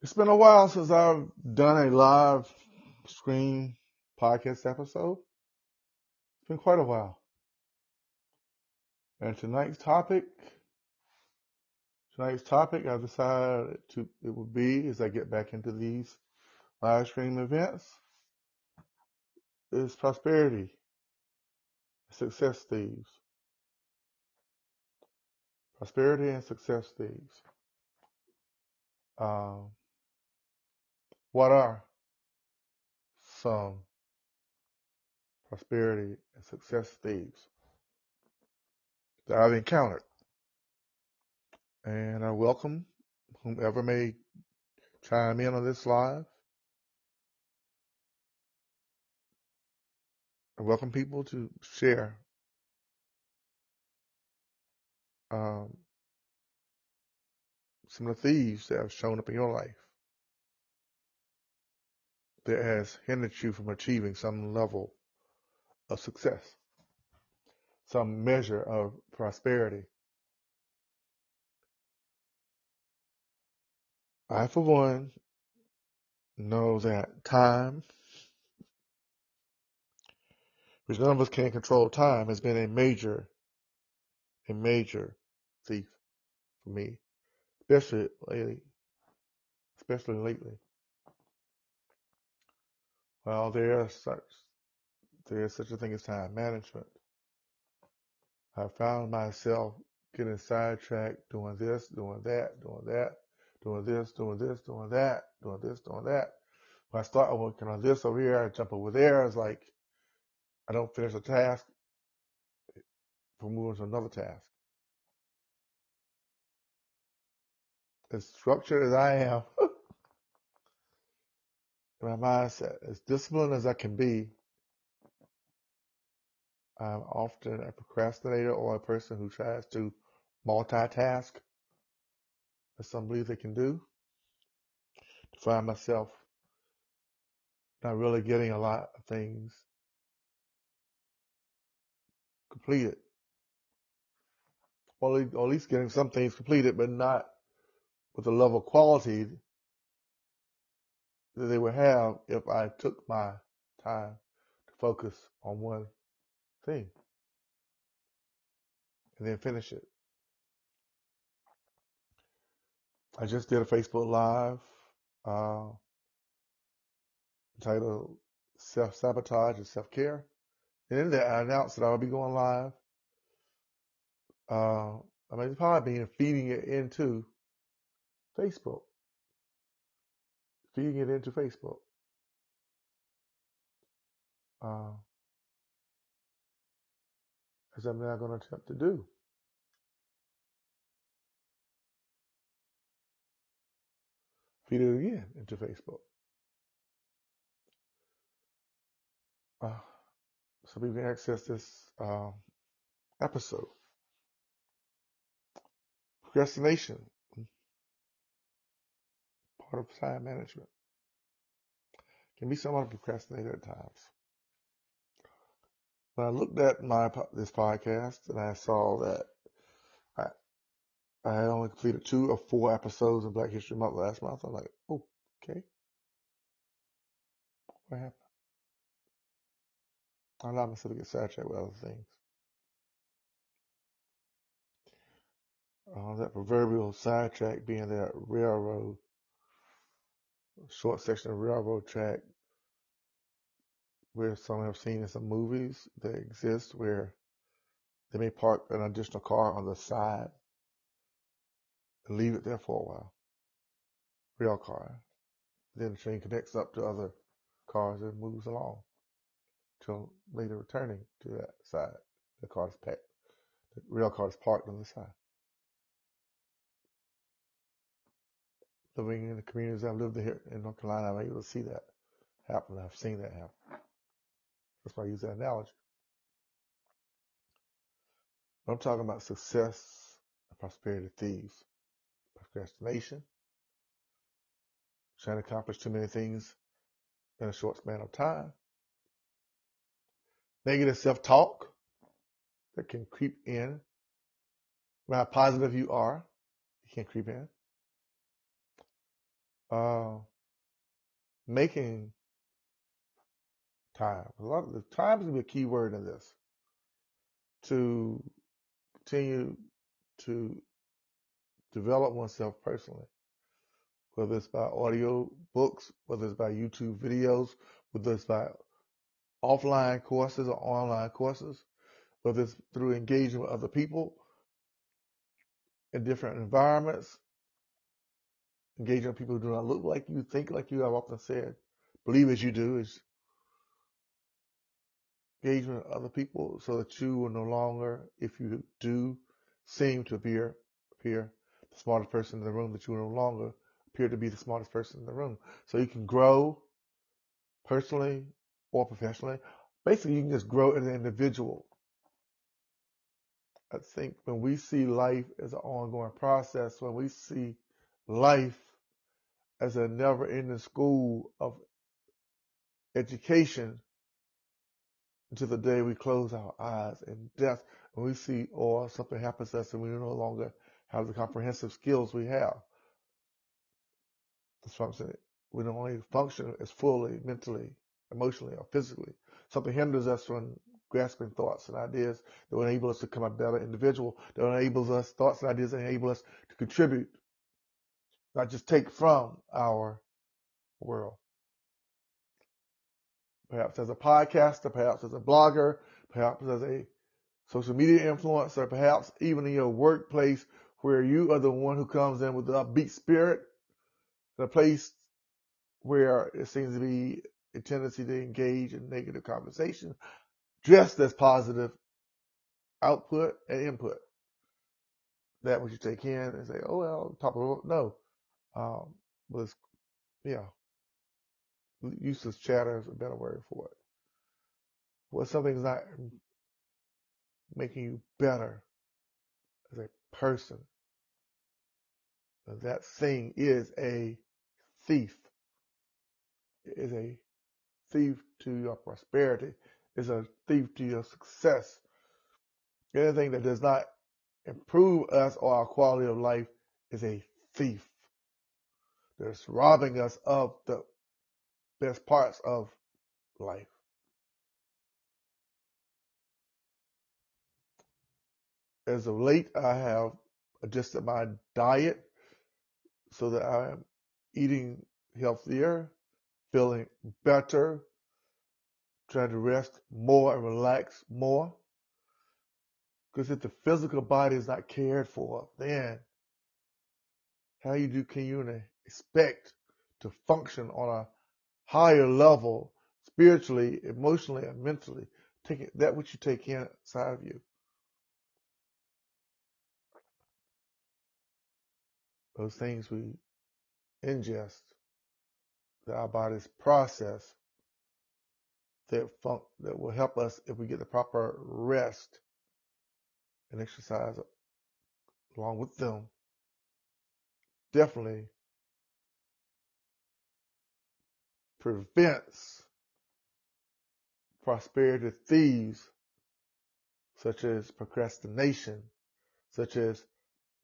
It's been a while since I've done a live screen podcast episode. It's been quite a while. And tonight's topic, tonight's topic I've decided to, it will be as I get back into these live stream events is prosperity, success thieves. Prosperity and success thieves. Um, what are some prosperity and success thieves that I've encountered? And I welcome whomever may chime in on this live. I welcome people to share um, some of the thieves that have shown up in your life that has hindered you from achieving some level of success, some measure of prosperity. I, for one, know that time, which none of us can control time, has been a major, a major thief for me, especially lately, especially lately. Well, there is such there is such a thing as time management. I found myself getting sidetracked doing this, doing that, doing that, doing this, doing this, doing that, doing this, doing that. When I start working on this over here, I jump over there. It's like I don't finish a task for moving to another task. As structured as I am, my mindset, as disciplined as I can be, I'm often a procrastinator or a person who tries to multitask, as some believe they can do, to find myself not really getting a lot of things completed. Or at least getting some things completed, but not with the level of quality that they would have if I took my time to focus on one thing and then finish it. I just did a Facebook Live uh, titled Self Sabotage and Self Care. And in I announced that I would be going live. Uh, I mean, it's probably being feeding it into Facebook feeding it into Facebook. Uh, as I'm now going to attempt to do. Feed it again into Facebook. Uh, so we can access this uh, episode. Procrastination part of time management. Can be somewhat procrastinated at times. When I looked at my this podcast and I saw that I I only completed two or four episodes of Black History Month last month, I'm like, oh, okay. What happened? I allowed myself to get sidetracked with other things. Uh, that proverbial sidetrack being that railroad short section of railroad track where some have seen in some movies that exist where they may park an additional car on the side and leave it there for a while. Rail car. Then the train connects up to other cars and moves along till later returning to that side. The car is packed. The rail car is parked on the side. Living in the communities I've lived here in North Carolina, I'm able to see that happen. I've seen that happen. That's why I use that analogy. I'm talking about success and prosperity thieves, procrastination, trying to accomplish too many things in a short span of time, negative self-talk that can creep in. No how positive you are, you can creep in uh, making time. A lot of the time is gonna be a key word in this to continue to develop oneself personally, whether it's by audio books, whether it's by YouTube videos, whether it's by offline courses or online courses, whether it's through engaging with other people in different environments, engaging with people who do not look like you, think like you. I've often said, believe as you do is engaging with other people so that you will no longer, if you do seem to appear appear the smartest person in the room, that you will no longer appear to be the smartest person in the room. So you can grow personally or professionally. Basically, you can just grow as an individual. I think when we see life as an ongoing process, when we see life as a never ending school of education until the day we close our eyes in death, when we see or something happens to us and we no longer have the comprehensive skills we have. That's what I'm saying. We don't only function as fully mentally, emotionally, or physically. Something hinders us from grasping thoughts and ideas that will enable us to become a better individual, that enables us, thoughts and ideas that enable us to contribute, not just take from our world. Perhaps as a podcaster, perhaps as a blogger, perhaps as a social media influencer, perhaps even in your workplace where you are the one who comes in with the upbeat spirit, a place where it seems to be a tendency to engage in negative conversation, just as positive output and input. That what you take in and say, oh well, top of the no, um, was yeah, useless chatter is a better word for it. Well, something's not making you better as a person, that thing is a thief. It is a thief to your prosperity. Is a thief to your success. Anything that does not improve us or our quality of life is a thief. That's robbing us of the best parts of life. As of late, I have adjusted my diet so that I am eating healthier, feeling better, trying to rest more and relax more. Because if the physical body is not cared for, then how you do can you expect to function on a higher level spiritually, emotionally, and mentally? Taking that which you take inside of you. Those things we ingest that our bodies process that fun- that will help us if we get the proper rest and exercise along with them. Definitely prevents prosperity thieves such as procrastination, such as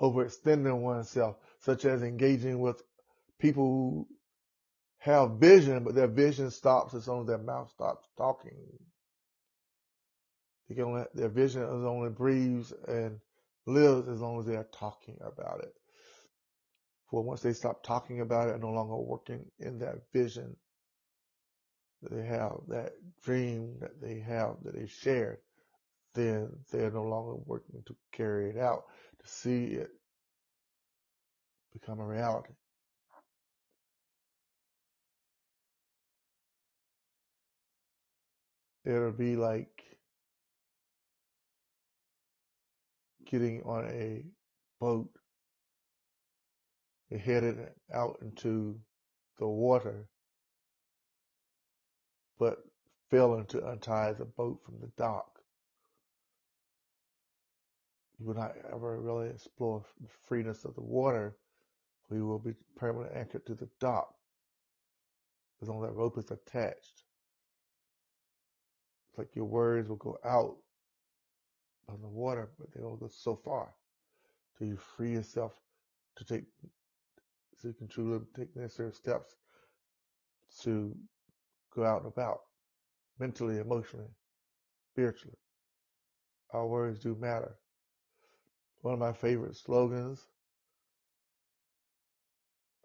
overextending oneself, such as engaging with people who have vision, but their vision stops as soon as their mouth stops talking. They can only, their vision is only breathes and lives as long as they are talking about it. For once they stop talking about it and no longer working in that vision that they have, that dream that they have, that they shared, then they're no longer working to carry it out, to see it become a reality. It'll be like getting on a boat and headed out into the water, but failing to untie the boat from the dock. You will not ever really explore the freeness of the water. We will be permanently anchored to the dock as long as that rope is attached. It's like your words will go out on the water, but they will go so far till you free yourself to take so you can truly take necessary steps to go out and about mentally, emotionally, spiritually. Our words do matter. One of my favorite slogans,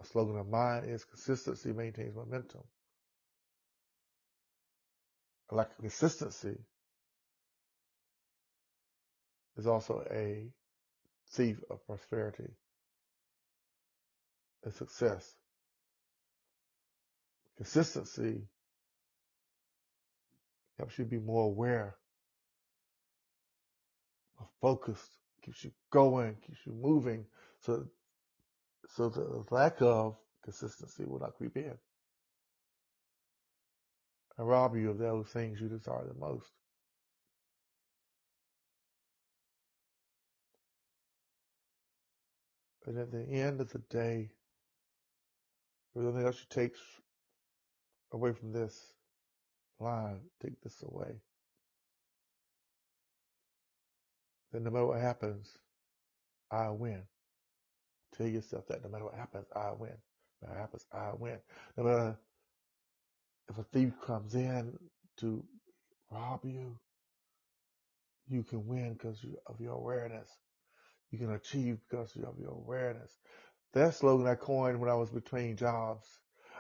a slogan of mine is consistency maintains momentum. Like consistency is also a thief of prosperity and success. Consistency helps you be more aware, more focused, keeps you going, keeps you moving, so so the lack of consistency will not creep in. And rob you of those things you desire the most. And at the end of the day, anything else you take away from this line, take this away. Then no matter what happens, I win. Tell yourself that no matter what happens, I win. No matter what happens, I win. No matter if a thief comes in to rob you, you can win because of your awareness. You can achieve because of your awareness. That slogan I coined when I was between jobs.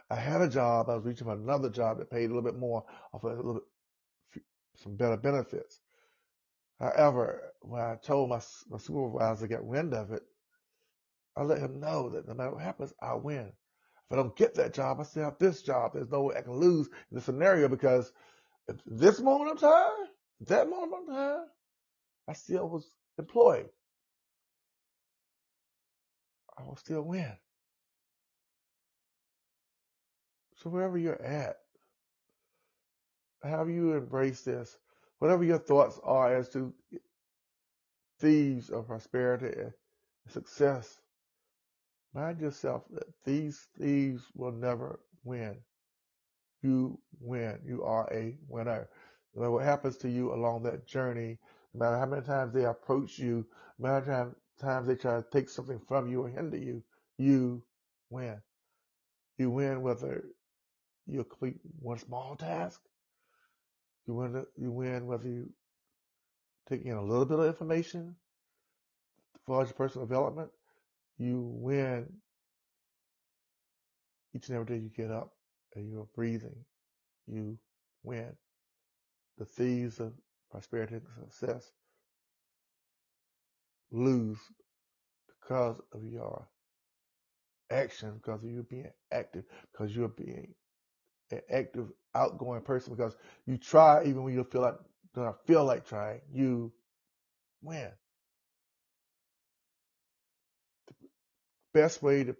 I had a job. I was reaching for another job that paid a little bit more, offered a little bit, some better benefits. However, when I told my, my supervisor to get wind of it, I let him know that no matter what happens, I win. If I don't get that job, I still have this job. There's no way I can lose in the scenario because at this moment of time, that moment of time, I still was employed. I will still win. Wherever you're at, how you embrace this, whatever your thoughts are as to thieves of prosperity and success, mind yourself that these thieves will never win. You win. You are a winner. No matter what happens to you along that journey, no matter how many times they approach you, no matter how many times they try to take something from you or hinder you, you win. You win whether you complete one small task. You win. You win whether you take in a little bit of information for your personal development. You win each and every day you get up and you're breathing. You win. The thieves of prosperity and success lose because of your action, because of you being active, because you're being an active, outgoing person, because you try even when you feel like don't feel like trying, you win. The best way to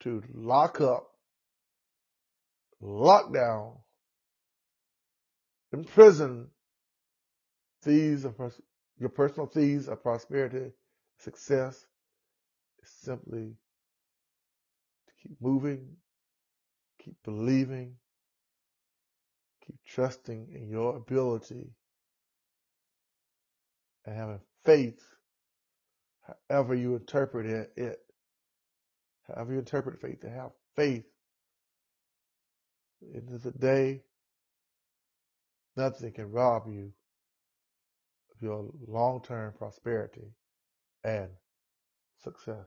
to lock up, lock down, imprison thieves of your personal thieves of prosperity, success is simply to keep moving, keep believing, keep trusting in your ability and having faith, however you interpret it, however you interpret faith, to have faith into the day, nothing can rob you of your long-term prosperity and success.